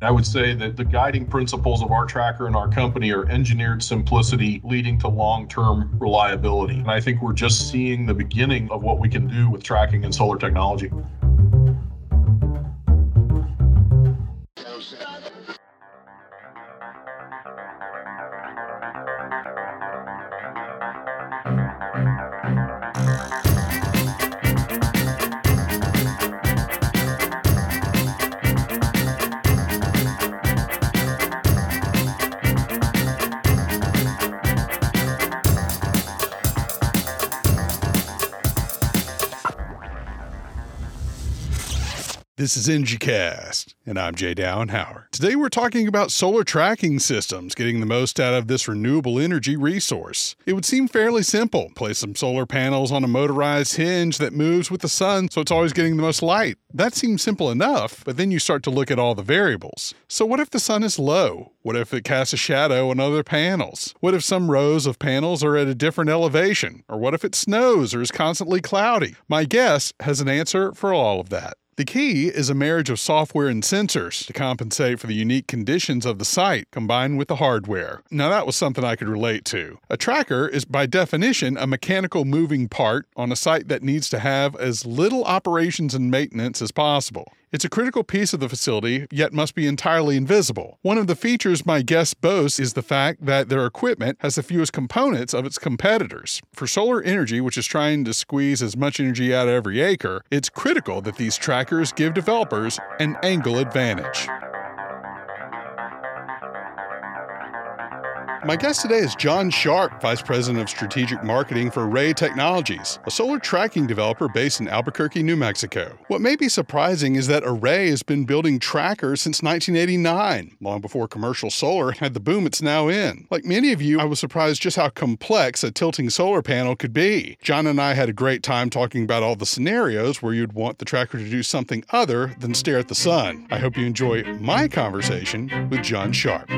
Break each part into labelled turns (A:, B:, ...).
A: I would say that the guiding principles of our tracker and our company are engineered simplicity leading to long term reliability. And I think we're just seeing the beginning of what we can do with tracking and solar technology.
B: This is EnergyCast, and I'm Jay Down Howard. Today we're talking about solar tracking systems, getting the most out of this renewable energy resource. It would seem fairly simple. Place some solar panels on a motorized hinge that moves with the sun so it's always getting the most light. That seems simple enough, but then you start to look at all the variables. So what if the sun is low? What if it casts a shadow on other panels? What if some rows of panels are at a different elevation? Or what if it snows or is constantly cloudy? My guest has an answer for all of that. The key is a marriage of software and sensors to compensate for the unique conditions of the site combined with the hardware. Now, that was something I could relate to. A tracker is, by definition, a mechanical moving part on a site that needs to have as little operations and maintenance as possible. It's a critical piece of the facility, yet must be entirely invisible. One of the features my guest boasts is the fact that their equipment has the fewest components of its competitors. For solar energy, which is trying to squeeze as much energy out of every acre, it's critical that these trackers give developers an angle advantage. My guest today is John Sharp, Vice President of Strategic Marketing for Array Technologies, a solar tracking developer based in Albuquerque, New Mexico. What may be surprising is that Array has been building trackers since 1989, long before commercial solar had the boom it's now in. Like many of you, I was surprised just how complex a tilting solar panel could be. John and I had a great time talking about all the scenarios where you'd want the tracker to do something other than stare at the sun. I hope you enjoy my conversation with John Sharp.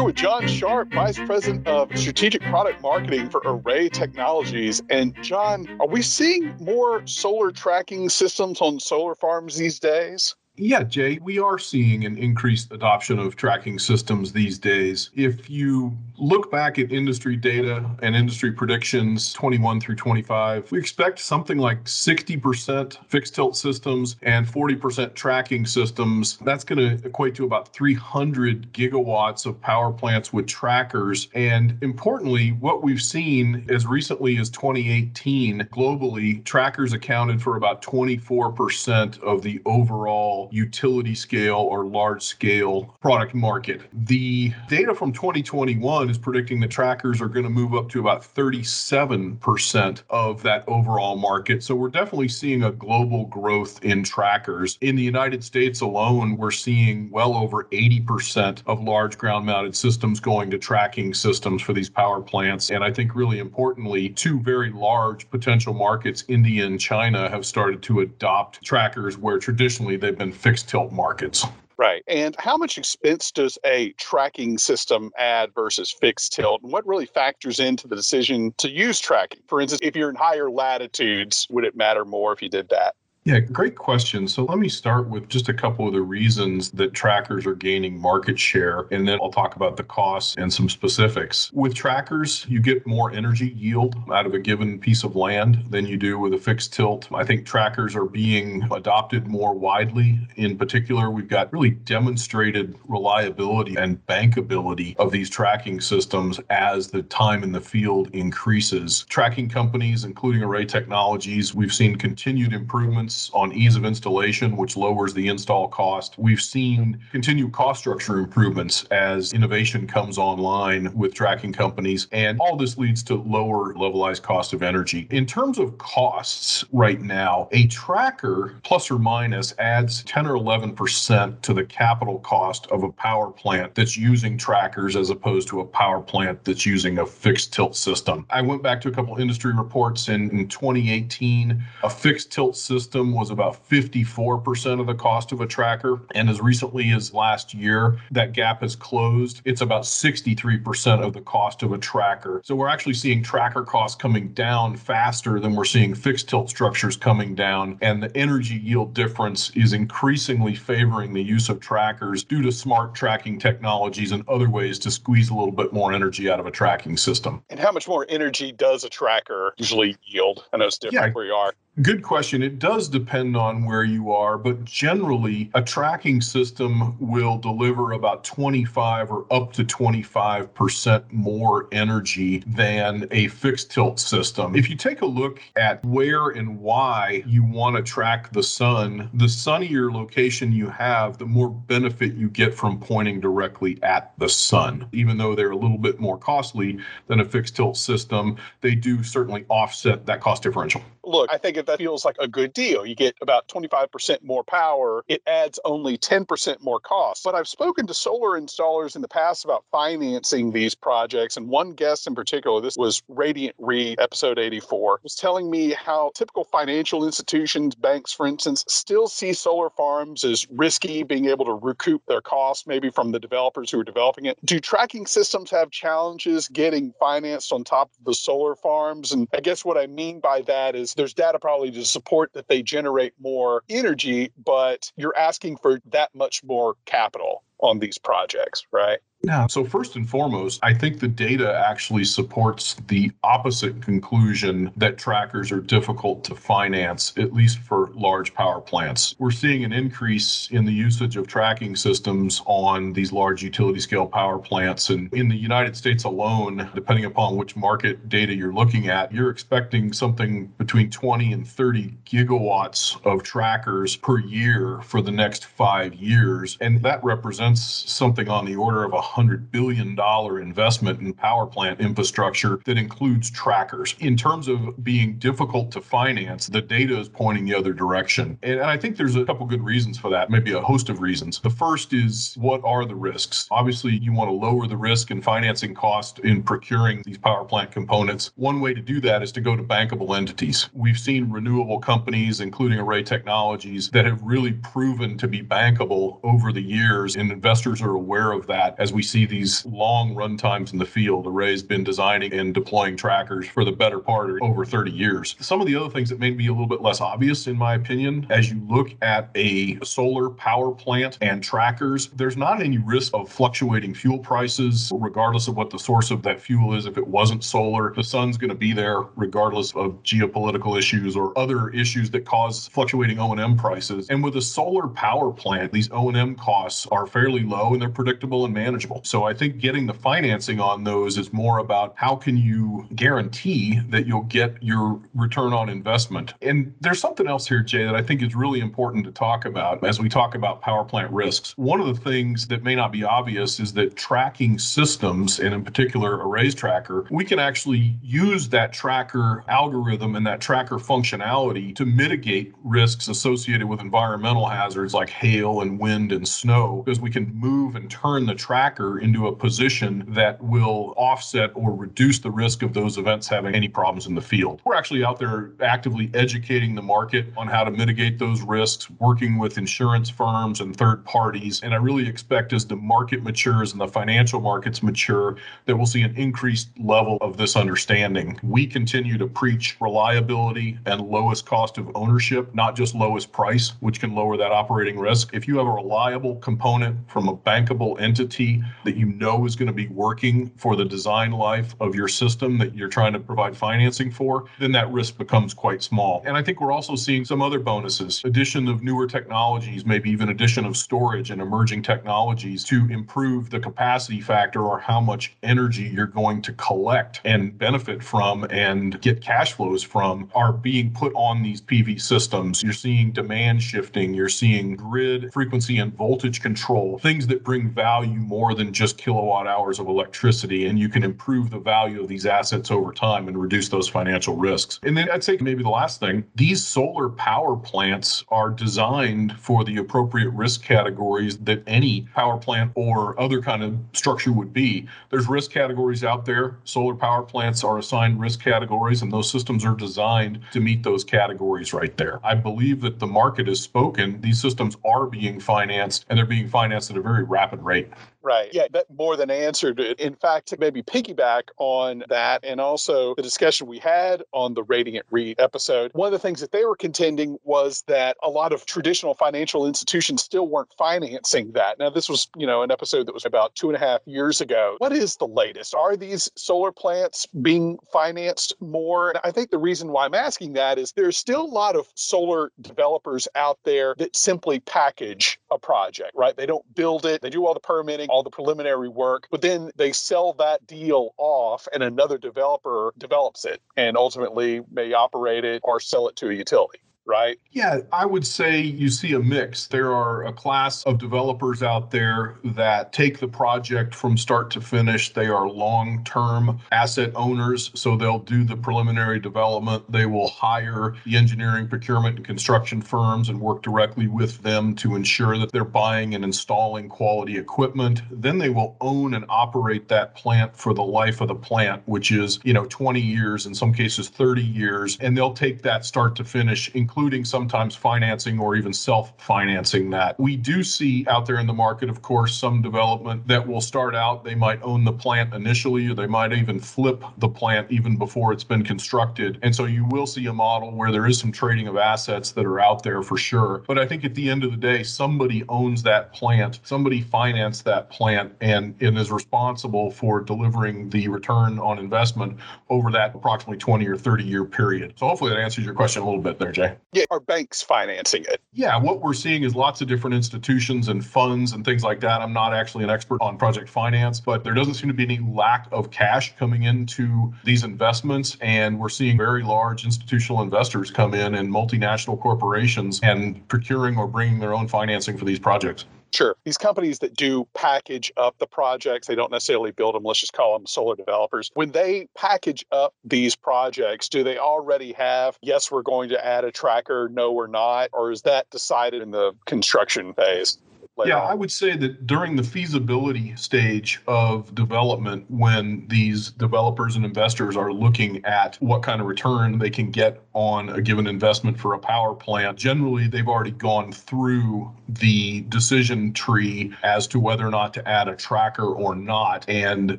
B: Here with John Sharp, Vice President of Strategic Product Marketing for Array Technologies. And John, are we seeing more solar tracking systems on solar farms these days?
A: Yeah, Jay, we are seeing an increased adoption of tracking systems these days. If you look back at industry data and industry predictions 21 through 25, we expect something like 60% fixed tilt systems and 40% tracking systems. That's going to equate to about 300 gigawatts of power plants with trackers. And importantly, what we've seen as recently as 2018 globally, trackers accounted for about 24% of the overall utility scale or large scale product market. The data from 2021 is predicting that trackers are going to move up to about 37% of that overall market. So we're definitely seeing a global growth in trackers. In the United States alone, we're seeing well over 80% of large ground mounted systems going to tracking systems for these power plants. And I think really importantly, two very large potential markets, India and China, have started to adopt trackers where traditionally they've been fixed tilt markets.
B: Right. And how much expense does a tracking system add versus fixed tilt? And what really factors into the decision to use tracking? For instance, if you're in higher latitudes, would it matter more if you did that?
A: Yeah, great question. So let me start with just a couple of the reasons that trackers are gaining market share, and then I'll talk about the costs and some specifics. With trackers, you get more energy yield out of a given piece of land than you do with a fixed tilt. I think trackers are being adopted more widely. In particular, we've got really demonstrated reliability and bankability of these tracking systems as the time in the field increases. Tracking companies, including Array Technologies, we've seen continued improvements improvements on ease of installation, which lowers the install cost. We've seen continued cost structure improvements as innovation comes online with tracking companies, and all this leads to lower levelized cost of energy. In terms of costs right now, a tracker plus or minus adds 10 or 11% to the capital cost of a power plant that's using trackers as opposed to a power plant that's using a fixed tilt system. I went back to a couple industry reports in, in 2018. A fixed tilt system system was about 54% of the cost of a tracker. And as recently as last year, that gap has closed. It's about 63% of the cost of a tracker. So we're actually seeing tracker costs coming down faster than we're seeing fixed tilt structures coming down. And the energy yield difference is increasingly favoring the use of trackers due to smart tracking technologies and other ways to squeeze a little bit more energy out of a tracking system.
C: And how much more energy does a tracker usually yield? I know it's different yeah. where you are.
A: Good question. It does depend on where you are, but generally, a tracking system will deliver about 25 or up to 25% more energy than a fixed tilt system. If you take a look at where and why you want to track the sun, the sunnier location you have, the more benefit you get from pointing directly at the sun. Even though they're a little bit more costly than a fixed tilt system, they do certainly offset that cost differential.
C: Look, I think if that feels like a good deal. You get about 25% more power. It adds only 10% more cost. But I've spoken to solar installers in the past about financing these projects. And one guest in particular, this was Radiant Re, episode 84, was telling me how typical financial institutions, banks, for instance, still see solar farms as risky, being able to recoup their costs maybe from the developers who are developing it. Do tracking systems have challenges getting financed on top of the solar farms? And I guess what I mean by that is there's data probably to support that they generate more energy, but you're asking for that much more capital on these projects, right?
A: Yeah. So, first and foremost, I think the data actually supports the opposite conclusion that trackers are difficult to finance, at least for large power plants. We're seeing an increase in the usage of tracking systems on these large utility scale power plants. And in the United States alone, depending upon which market data you're looking at, you're expecting something between 20 and 30 gigawatts of trackers per year for the next five years. And that represents something on the order of a $100 billion investment in power plant infrastructure that includes trackers. In terms of being difficult to finance, the data is pointing the other direction. And I think there's a couple good reasons for that, maybe a host of reasons. The first is what are the risks? Obviously, you want to lower the risk and financing cost in procuring these power plant components. One way to do that is to go to bankable entities. We've seen renewable companies, including Array Technologies, that have really proven to be bankable over the years, and investors are aware of that as we see these long run times in the field. Array's been designing and deploying trackers for the better part of over 30 years. Some of the other things that may be a little bit less obvious, in my opinion, as you look at a solar power plant and trackers, there's not any risk of fluctuating fuel prices, regardless of what the source of that fuel is. If it wasn't solar, the sun's going to be there regardless of geopolitical issues or other issues that cause fluctuating O&M prices. And with a solar power plant, these O&M costs are fairly low and they're predictable and manageable. So I think getting the financing on those is more about how can you guarantee that you'll get your return on investment. And there's something else here, Jay, that I think is really important to talk about as we talk about power plant risks. One of the things that may not be obvious is that tracking systems, and in particular Array's tracker, we can actually use that tracker algorithm and that tracker functionality to mitigate risks associated with environmental hazards like hail and wind and snow because we can move and turn the tracker tracker into a position that will offset or reduce the risk of those events having any problems in the field. We're actually out there actively educating the market on how to mitigate those risks, working with insurance firms and third parties. And I really expect as the market matures and the financial markets mature, that we'll see an increased level of this understanding. We continue to preach reliability and lowest cost of ownership, not just lowest price, which can lower that operating risk. If you have a reliable component from a bankable entity that you know is going to be working for the design life of your system that you're trying to provide financing for, then that risk becomes quite small. And I think we're also seeing some other bonuses, addition of newer technologies, maybe even addition of storage and emerging technologies to improve the capacity factor or how much energy you're going to collect and benefit from and get cash flows from are being put on these PV systems. You're seeing demand shifting, you're seeing grid frequency and voltage control things that bring value more than just kilowatt hours of electricity. And you can improve the value of these assets over time and reduce those financial risks. And then I'd say maybe the last thing these solar power plants are designed for the appropriate risk categories that any power plant or other kind of structure would be. There's risk categories out there. Solar power plants are assigned risk categories, and those systems are designed to meet those categories right there. I believe that the market has spoken. These systems are being financed, and they're being financed at a very rapid rate.
C: Right. Yeah, that more than answered it. In fact, to maybe piggyback on that and also the discussion we had on the Radiant REIT episode, one of the things that they were contending was that a lot of traditional financial institutions still weren't financing that. Now, this was, you know, an episode that was about two and a half years ago. What is the latest? Are these solar plants being financed more? And I think the reason why I'm asking that is there's still a lot of solar developers out there that simply package a project, right? They don't build it, they do all the permitting all the preliminary work, but then they sell that deal off and another developer develops it and ultimately may operate it or sell it to a utility right?
A: Yeah, I would say you see a mix. There are a class of developers out there that take the project from start to finish. They are long term asset owners, so they'll do the preliminary development. They will hire the engineering, procurement, and construction firms and work directly with them to ensure that they're buying and installing quality equipment. Then they will own and operate that plant for the life of the plant, which is, you know, 20 years, in some cases 30 years, and they'll take that start to finish, including including sometimes financing or even self financing that. We do see out there in the market, of course, some development that will start out. They might own the plant initially, or they might even flip the plant even before it's been constructed. And so you will see a model where there is some trading of assets that are out there for sure. But I think at the end of the day, somebody owns that plant, somebody financed that plant and, and is responsible for delivering the return on investment over that approximately 20 or 30 year period. So hopefully that answers your question a little bit there, Jay.
C: Yeah, are banks financing it?
A: Yeah, what we're seeing is lots of different institutions and funds and things like that. I'm not actually an expert on project finance, but there doesn't seem to be any lack of cash coming into these investments. And we're seeing very large institutional investors come in and multinational corporations and procuring or bringing their own financing for these projects.
C: Sure. These companies that do package up the projects, they don't necessarily build them. Let's just call them solar developers. When they package up these projects, do they already have, yes, we're going to add a tracker, no, we're not? Or is that decided in the construction phase?
A: yeah, on. I would say that during the feasibility stage of development, when these developers and investors are looking at what kind of return they can get on a given investment for a power plant, generally they've already gone through the decision tree as to whether or not to add a tracker or not, and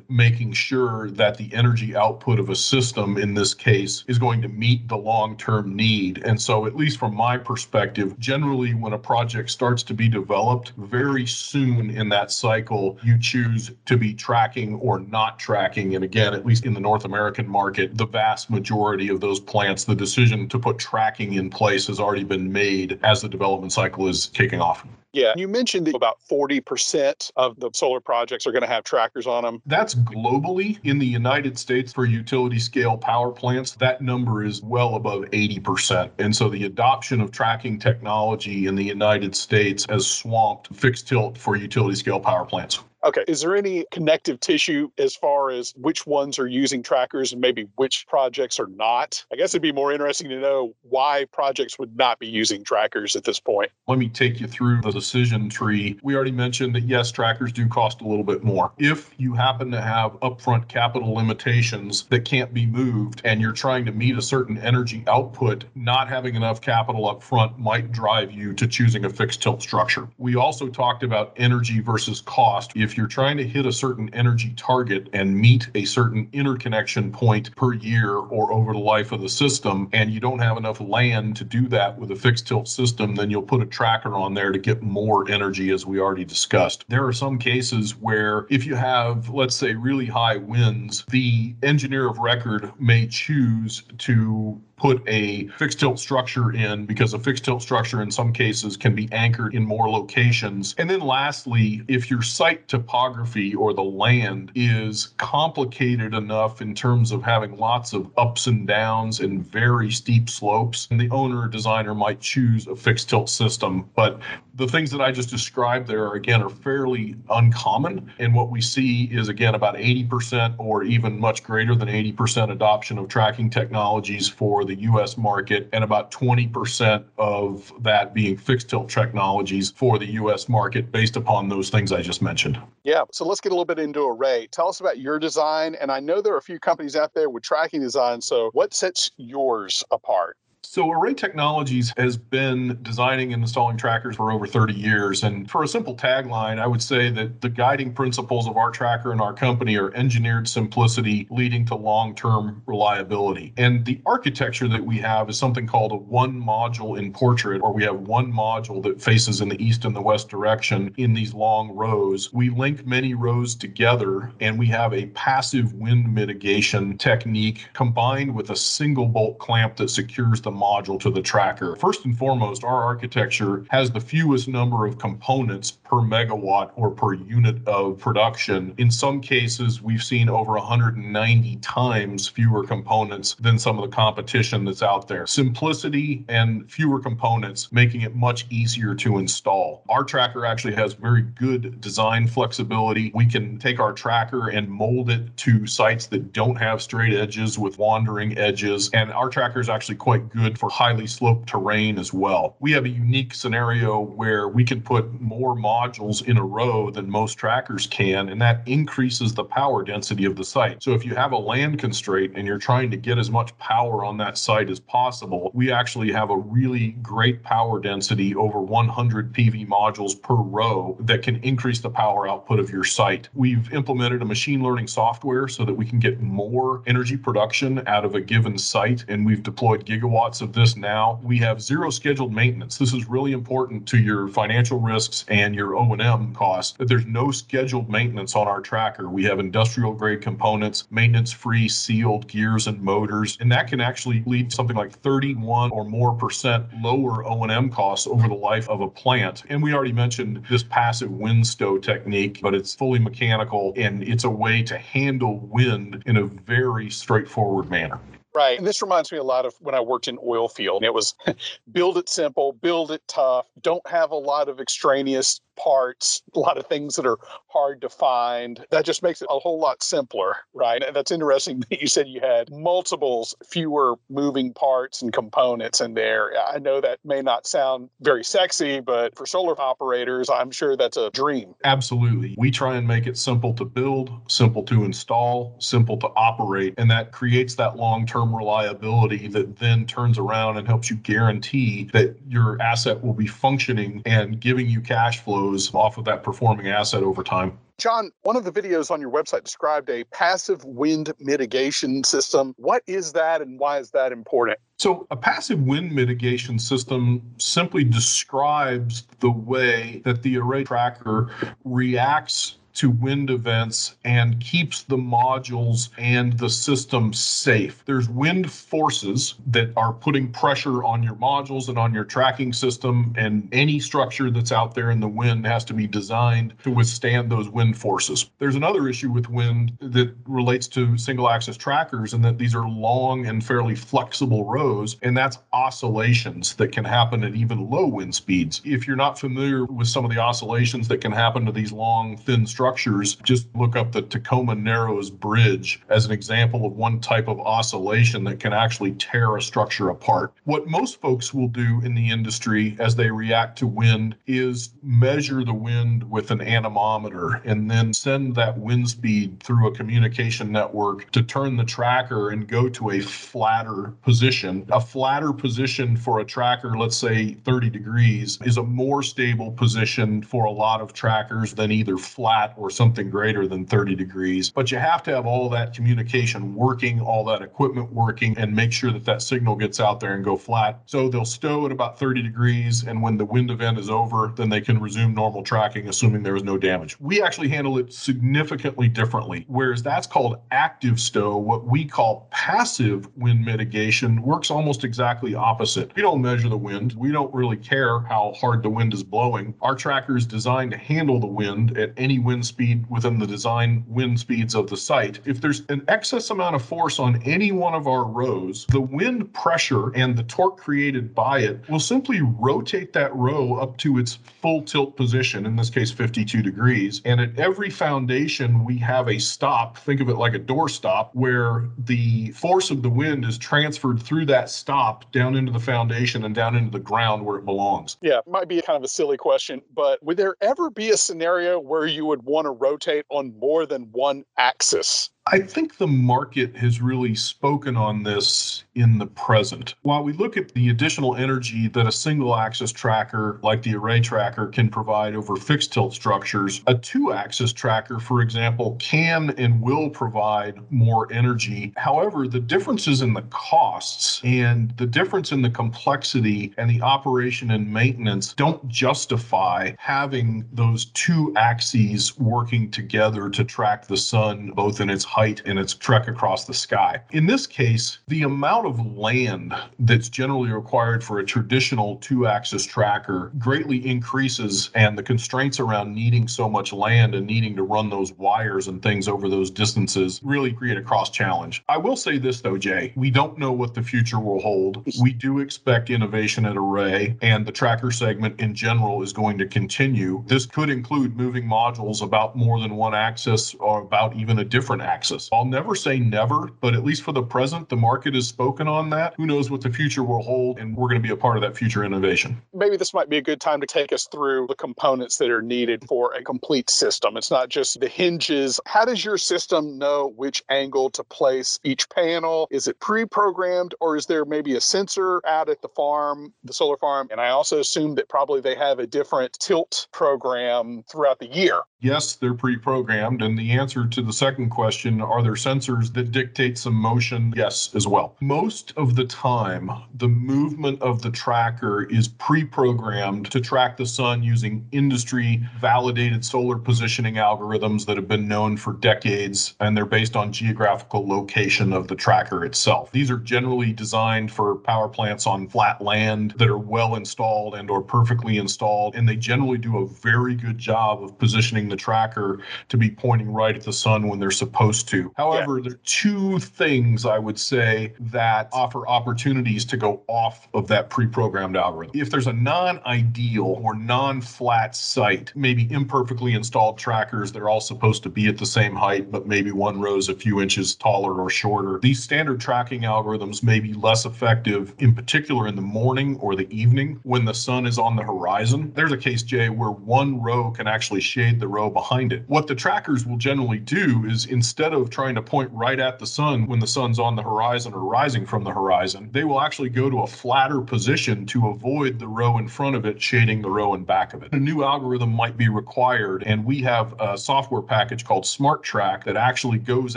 A: making sure that the energy output of a system in this case is going to meet the long term need. And so, at least from my perspective, generally when a project starts to be developed, very soon in that cycle, you choose to be tracking or not tracking. And again, at least in the North American market, the vast majority of those plants, the decision to put tracking in place has already been made as the development cycle is kicking off.
C: Yeah. You mentioned that about 40% of the solar projects are going to have trackers on them.
A: That's globally. In the United States, for utility scale power plants, that number is well above 80%. And so the adoption of tracking technology in the United States has swamped fixed tilt for utility scale power plants.
C: Okay. Is there any connective tissue as far as which ones are using trackers and maybe which projects are not? I guess it'd be more interesting to know why projects would not be using trackers at this point.
A: Let me take you through the decision tree. We already mentioned that yes, trackers do cost a little bit more. If you happen to have upfront capital limitations that can't be moved and you're trying to meet a certain energy output, not having enough capital upfront might drive you to choosing a fixed tilt structure. We also talked about energy versus cost. If if you're trying to hit a certain energy target and meet a certain interconnection point per year or over the life of the system, and you don't have enough land to do that with a fixed tilt system, then you'll put a tracker on there to get more energy, as we already discussed. There are some cases where if you have, let's say, really high winds, the engineer of record may choose to put a fixed tilt structure in because a fixed tilt structure in some cases can be anchored in more locations. And then lastly, if your site topography or the land is complicated enough in terms of having lots of ups and downs and very steep slopes, and the owner or designer might choose a fixed tilt system. But The things that I just described there, are, again, are fairly uncommon. And what we see is, again, about 80% or even much greater than 80% adoption of tracking technologies for the US market, and about 20% of that being fixed tilt technologies for the US market based upon those things I just mentioned.
C: Yeah. So let's get a little bit into Array. Tell us about your design. And I know there are a few companies out there with tracking design. So what sets yours apart?
A: So, Array Technologies has been designing and installing trackers for over 30 years. And for a simple tagline, I would say that the guiding principles of our tracker and our company are engineered simplicity leading to long term reliability. And the architecture that we have is something called a one module in portrait, or we have one module that faces in the east and the west direction in these long rows. We link many rows together and we have a passive wind mitigation technique combined with a single bolt clamp that secures the module to the tracker. First and foremost, our architecture has the fewest number of components per megawatt or per unit of production. In some cases, we've seen over 190 times fewer components than some of the competition that's out there. Simplicity and fewer components making it much easier to install. Our tracker actually has very good design flexibility. We can take our tracker and mold it to sites that don't have straight edges with wandering edges. And our tracker is actually quite good for highly sloped terrain as well. We have a unique scenario where we can put more modules in a row than most trackers can, and that increases the power density of the site. So if you have a land constraint and you're trying to get as much power on that site as possible, we actually have a really great power density over 100 PV modules per row that can increase the power output of your site. We've implemented a machine learning software so that we can get more energy production out of a given site, and we've deployed gigawatts of this now. We have zero scheduled maintenance. This is really important to your financial risks and your O&M costs. That there's no scheduled maintenance on our tracker. We have industrial grade components, maintenance free sealed gears and motors, and that can actually lead to something like 31 or more percent lower O&M costs over the life of a plant. And we already mentioned this passive wind stow technique, but it's fully mechanical and it's a way to handle wind in a very straightforward manner.
C: Right. And this reminds me a lot of when I worked in oil field. It was build it simple, build it tough, don't have a lot of extraneous parts, a lot of things that are hard to find. That just makes it a whole lot simpler, right? And that's interesting that you said you had multiples, fewer moving parts and components in there. I know that may not sound very sexy, but for solar operators, I'm sure that's a dream.
A: Absolutely. We try and make it simple to build, simple to install, simple to operate, and that creates that long term reliability that then turns around and helps you guarantee that your asset will be functioning and giving you cash flow flows off of that performing asset over time.
C: John, one of the videos on your website described a passive wind mitigation system. What is that and why is that important?
A: So, a passive wind mitigation system simply describes the way that the array tracker reacts to wind events and keeps the modules and the system safe. There's wind forces that are putting pressure on your modules and on your tracking system, and any structure that's out there in the wind has to be designed to withstand those wind forces. There's another issue with wind that relates to single axis trackers, and that these are long and fairly flexible rows, and that's oscillations that can happen at even low wind speeds. If you're not familiar with some of the oscillations that can happen to these long, thin structures, structures, just look up the Tacoma Narrows Bridge as an example of one type of oscillation that can actually tear a structure apart. What most folks will do in the industry as they react to wind is measure the wind with an anemometer and then send that wind speed through a communication network to turn the tracker and go to a flatter position. A flatter position for a tracker, let's say 30 degrees, is a more stable position for a lot of trackers than either flat or something greater than 30 degrees. But you have to have all that communication working, all that equipment working, and make sure that that signal gets out there and go flat. So they'll stow at about 30 degrees, and when the wind event is over, then they can resume normal tracking, assuming there is no damage. We actually handle it significantly differently. Whereas that's called active stow, what we call passive wind mitigation works almost exactly opposite. We don't measure the wind. We don't really care how hard the wind is blowing. Our tracker is designed to handle the wind at any wind wind speed within the design wind speeds of the site. If there's an excess amount of force on any one of our rows, the wind pressure and the torque created by it will simply rotate that row up to its full tilt position, in this case 52 degrees. And at every foundation, we have a stop. Think of it like a door stop, where the force of the wind is transferred through that stop down into the foundation and down into the ground where it belongs.
C: Yeah, it might be kind of a silly question, but would there ever be a scenario where you would want to rotate on more than one axis?
A: I think the market has really spoken on this in the present. While we look at the additional energy that a single axis tracker like the array tracker can provide over fixed tilt structures, a two axis tracker, for example, can and will provide more energy. However, the differences in the costs and the difference in the complexity and the operation and maintenance don't justify having those two axes working together to track the sun both in its height and its trek across the sky. In this case, the amount of land that's generally required for a traditional two axis tracker greatly increases, and the constraints around needing so much land and needing to run those wires and things over those distances really create a cross challenge. I will say this though, Jay, we don't know what the future will hold. We do expect innovation at Array, and the tracker segment in general is going to continue. This could include moving modules about more than one axis or about even a different axis. I'll never say never, but at least for the present, the market is spoken on that. Who knows what the future will hold, and we're going to be a part of that future innovation.
C: Maybe this might be a good time to take us through the components that are needed for a complete system. It's not just the hinges. How does your system know which angle to place each panel? Is it pre programmed, or is there maybe a sensor out at the farm, the solar farm? And I also assume that probably they have a different tilt program throughout the year.
A: Yes, they're pre programmed. And the answer to the second question question are there sensors that dictate some motion? Yes, as well. Most of the time, the movement of the tracker is pre programmed to track the sun using industry validated solar positioning algorithms that have been known for decades, and they're based on geographical location of the tracker itself. These are generally designed for power plants on flat land that are well installed and or perfectly installed, and they generally do a very good job of positioning the tracker to be pointing right at the sun when they're supposed to. However, yeah. there are two things I would say that offer opportunities to go off of that pre programmed algorithm. If there's a non ideal or non flat site, maybe imperfectly installed trackers, they're all supposed to be at the same height, but maybe one row is a few inches taller or shorter, these standard tracking algorithms may be less effective, in particular in the morning or the evening when the sun is on the horizon. There's a case, Jay, where one row can actually shade the row behind it. What the trackers will generally do is instead of trying to point right at the sun when the sun's on the horizon or rising from the horizon, they will actually go to a flatter position to avoid the row in front of it shading the row in back of it. A new algorithm might be required, and we have a software package called SmarTrack that actually goes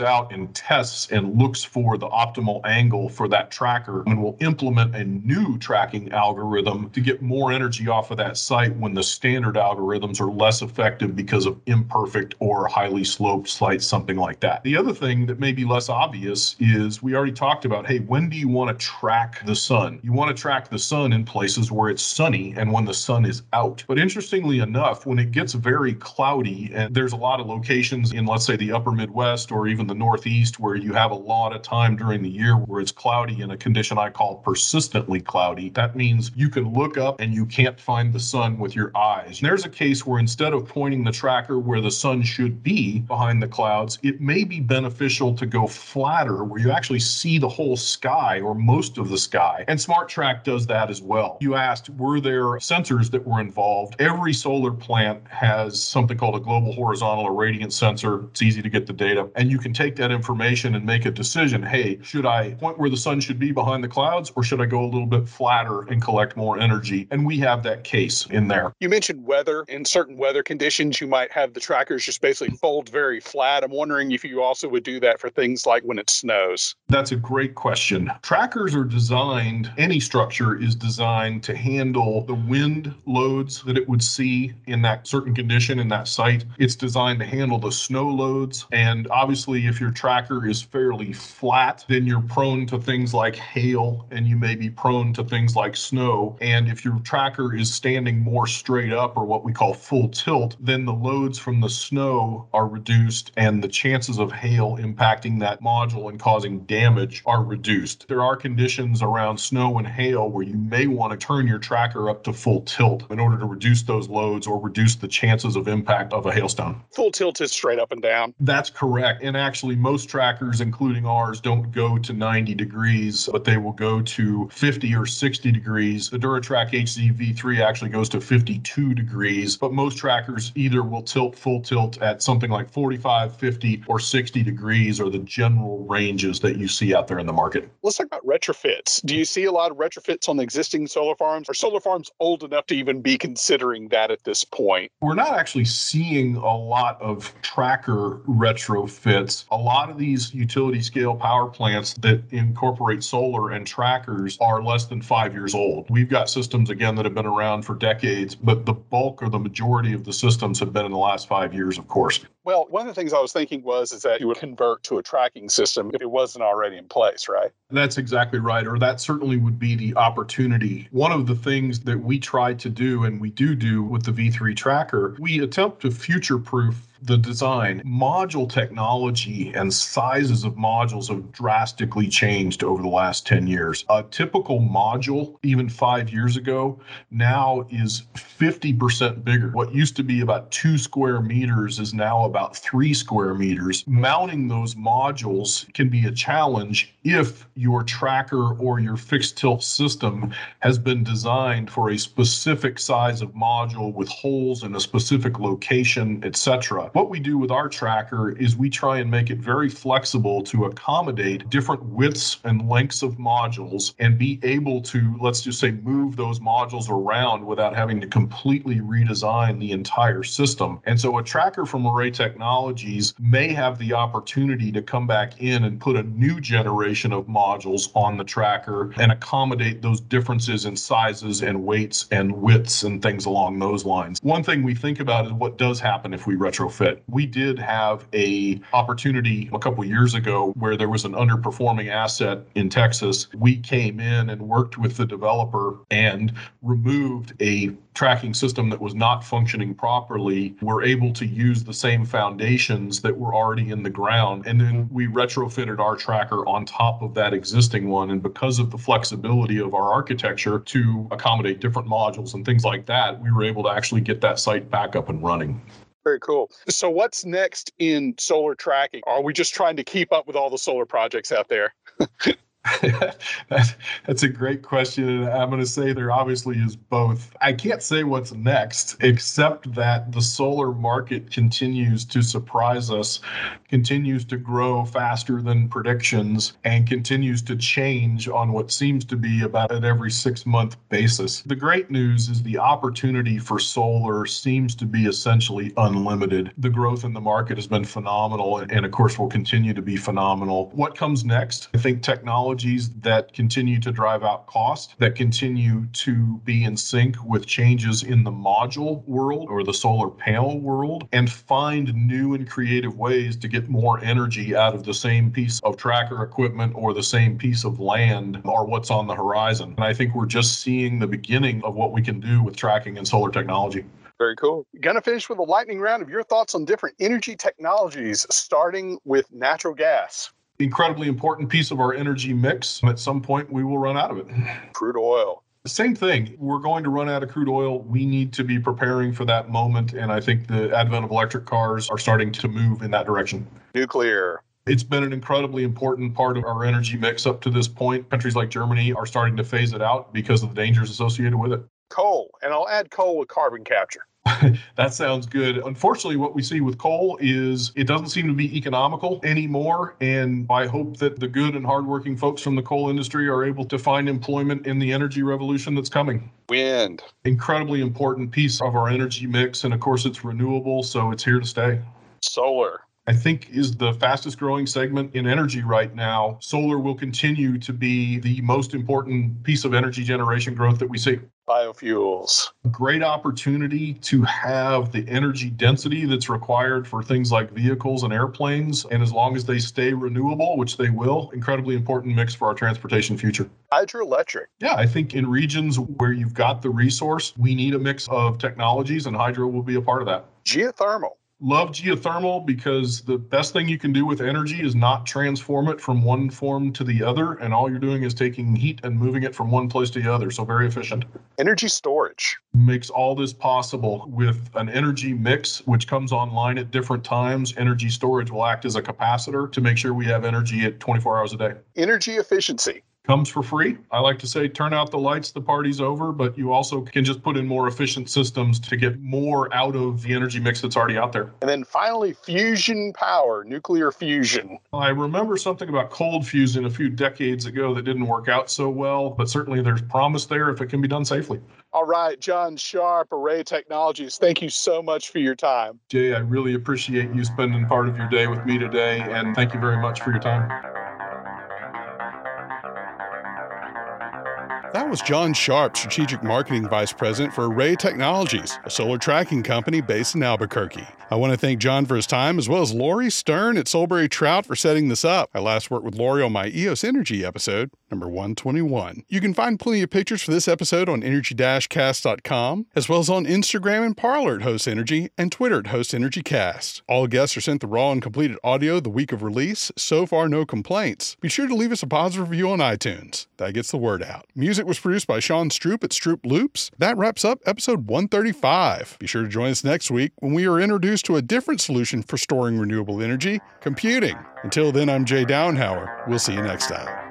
A: out and tests and looks for the optimal angle for that tracker and will implement a new tracking algorithm to get more energy off of that site when the standard algorithms are less effective because of imperfect or highly sloped sites, something like that. The other thing that may be less obvious is we already talked about hey, when do you want to track the sun? You want to track the sun in places where it's sunny and when the sun is out. But interestingly enough, when it gets very cloudy, and there's a lot of locations in, let's say, the upper Midwest or even the Northeast where you have a lot of time during the year where it's cloudy in a condition I call persistently cloudy, that means you can look up and you can't find the sun with your eyes. And there's a case where instead of pointing the tracker where the sun should be behind the clouds, it may be beneficial to go flatter where you actually see the whole sky or most of the sky. And SmarTrack does that as well. You asked, were there sensors that were involved? Every solar plant has something called a global horizontal irradiance sensor. It's easy to get the data. And you can take that information and make a decision hey, should I point where the sun should be behind the clouds or should I go a little bit flatter and collect more energy? And we have that case in there.
C: You mentioned weather. In certain weather conditions, you might have the trackers just basically fold very flat. I'm wondering if you also would do that for things like when it snows?
A: That's a great question. Question. Trackers are designed, any structure is designed to handle the wind loads that it would see in that certain condition in that site. It's designed to handle the snow loads. And obviously, if your tracker is fairly flat, then you're prone to things like hail and you may be prone to things like snow. And if your tracker is standing more straight up or what we call full tilt, then the loads from the snow are reduced and the chances of hail impacting that module and causing damage are reduced. There are conditions around snow and hail where you may want to turn your tracker up to full tilt in order to reduce those loads or reduce the chances of impact of a hailstone.
C: Full tilt is straight up and down.
A: That's correct. And actually, most trackers, including ours, don't go to 90 degrees, but they will go to 50 or 60 degrees. The Duratrack HZ-V3 actually goes to 52 degrees, but most trackers either will tilt full tilt at something like 45, 50, or 60 degrees are the general ranges that you see out there in the market.
C: Let's talk about retrofits. Do you see a lot of retrofits on existing solar farms? Are solar farms old enough to even be considering that at this point?
A: We're not actually seeing a lot of tracker retrofits. A lot of these utility scale power plants that incorporate solar and trackers are less than five years old. We've got systems, again, that have been around for decades, but the bulk or the majority of the systems have been in the last five years, of course.
C: Well, one of the things I was thinking was is that you would convert to a tracking system if it wasn't already in place, right?
A: That's exactly right. Or that certainly would be the opportunity. One of the things that we try to do, and we do do with the V3 tracker, we attempt to future proof the design. Module technology and sizes of modules have drastically changed over the last 10 years. A typical module, even five years ago, now is 50% bigger. What used to be about two square meters is now about three square meters. Mounting those modules can be a challenge if your tracker or your fixed tilt system has been designed for a specific size of module with holes in a specific location, etc. What we do with our tracker is we try and make it very flexible to accommodate different widths and lengths of modules and be able to, let's just say, move those modules around without having to completely redesign the entire system. And so a tracker from Array Technologies may have the opportunity to come back in and put a new generation of modules on the tracker and accommodate those differences in sizes and weights and widths and things along those lines. One thing we think about is what does happen if we retrofit we did have a opportunity a couple years ago where there was an underperforming asset in Texas. We came in and worked with the developer and removed a tracking system that was not functioning properly. We're able to use the same foundations that were already in the ground. And then we retrofitted our tracker on top of that existing one. And because of the flexibility of our architecture to accommodate different modules and things like that, we were able to actually get that site back up and running.
C: Very cool. So, what's next in solar tracking? Are we just trying to keep up with all the solar projects out there?
A: that's a great question. And I'm going to say there obviously is both. I can't say what's next, except that the solar market continues to surprise us, continues to grow faster than predictions, and continues to change on what seems to be about an every six month basis. The great news is the opportunity for solar seems to be essentially unlimited. The growth in the market has been phenomenal, and of course, will continue to be phenomenal. What comes next? I think technology technologies that continue to drive out cost, that continue to be in sync with changes in the module world or the solar panel world, and find new and creative ways to get more energy out of the same piece of tracker equipment or the same piece of land or what's on the horizon. And I think we're just seeing the beginning of what we can do with tracking and solar technology.
C: Very cool. Gonna finish with a lightning round of your thoughts on different energy technologies, starting with natural gas
A: incredibly important piece of our energy mix. At some point, we will run out of it.
C: Crude oil.
A: Same thing. We're going to run out of crude oil. We need to be preparing for that moment. And I think the advent of electric cars are starting to move in that direction.
C: Nuclear.
A: It's been an incredibly important part of our energy mix up to this point. Countries like Germany are starting to phase it out because of the dangers associated with it.
C: Coal. And I'll add coal with carbon capture.
A: that sounds good. Unfortunately, what we see with coal is it doesn't seem to be economical anymore. And I hope that the good and hardworking folks from the coal industry are able to find employment in the energy revolution that's coming.
C: Wind.
A: Incredibly important piece of our energy mix. And of course, it's renewable, so it's here to stay.
C: Solar
A: I think is the fastest growing segment in energy right now. Solar will continue to be the most important piece of energy generation growth that we see
C: biofuels.
A: Great opportunity to have the energy density that's required for things like vehicles and airplanes. And as long as they stay renewable, which they will, incredibly important mix for our transportation future.
C: Hydroelectric.
A: Yeah, I think in regions where you've got the resource, we need a mix of technologies, and hydro will be a part of that.
C: Geothermal
A: love geothermal because the best thing you can do with energy is not transform it from one form to the other and all you're doing is taking heat and moving it from one place to the other so very efficient.
C: Energy storage.
A: Makes all this possible with an energy mix which comes online at different times. Energy storage will act as a capacitor to make sure we have energy at 24 hours a day.
C: Energy efficiency
A: comes for free. I like to say turn out the lights, the party's over, but you also can just put in more efficient systems to get more out of the energy mix that's already out there.
C: And then finally, fusion power, nuclear fusion.
A: I remember something about cold fusion a few decades ago that didn't work out so well, but certainly there's promise there if it can be done safely.
C: All right, John Sharp, Array Technologies, thank you so much for your time.
A: Jay, I really appreciate you spending part of your day with me today, and thank you very much for your time.
B: That was John Sharp, Strategic Marketing Vice President for Array Technologies, a solar tracking company based in Albuquerque. I want to thank John for his time, as well as Lori Stern at Solebury Trout for setting this up. I last worked with Lori on my EOS Energy episode, number 121. You can find plenty of pictures for this episode on energy-cast.com, as well as on Instagram and Parler at Host Energy and Twitter at Host Energy Cast. All guests are sent the raw and completed audio the week of release. So far, no complaints. Be sure to leave us a positive review on iTunes. That gets the word out. Music was produced by Sean Stroop at Stroop Loops. That wraps up episode 135. Be sure to join us next week when we are introduced to a different solution for storing renewable energy computing. Until then, I'm Jay Downhauer. We'll see you next time.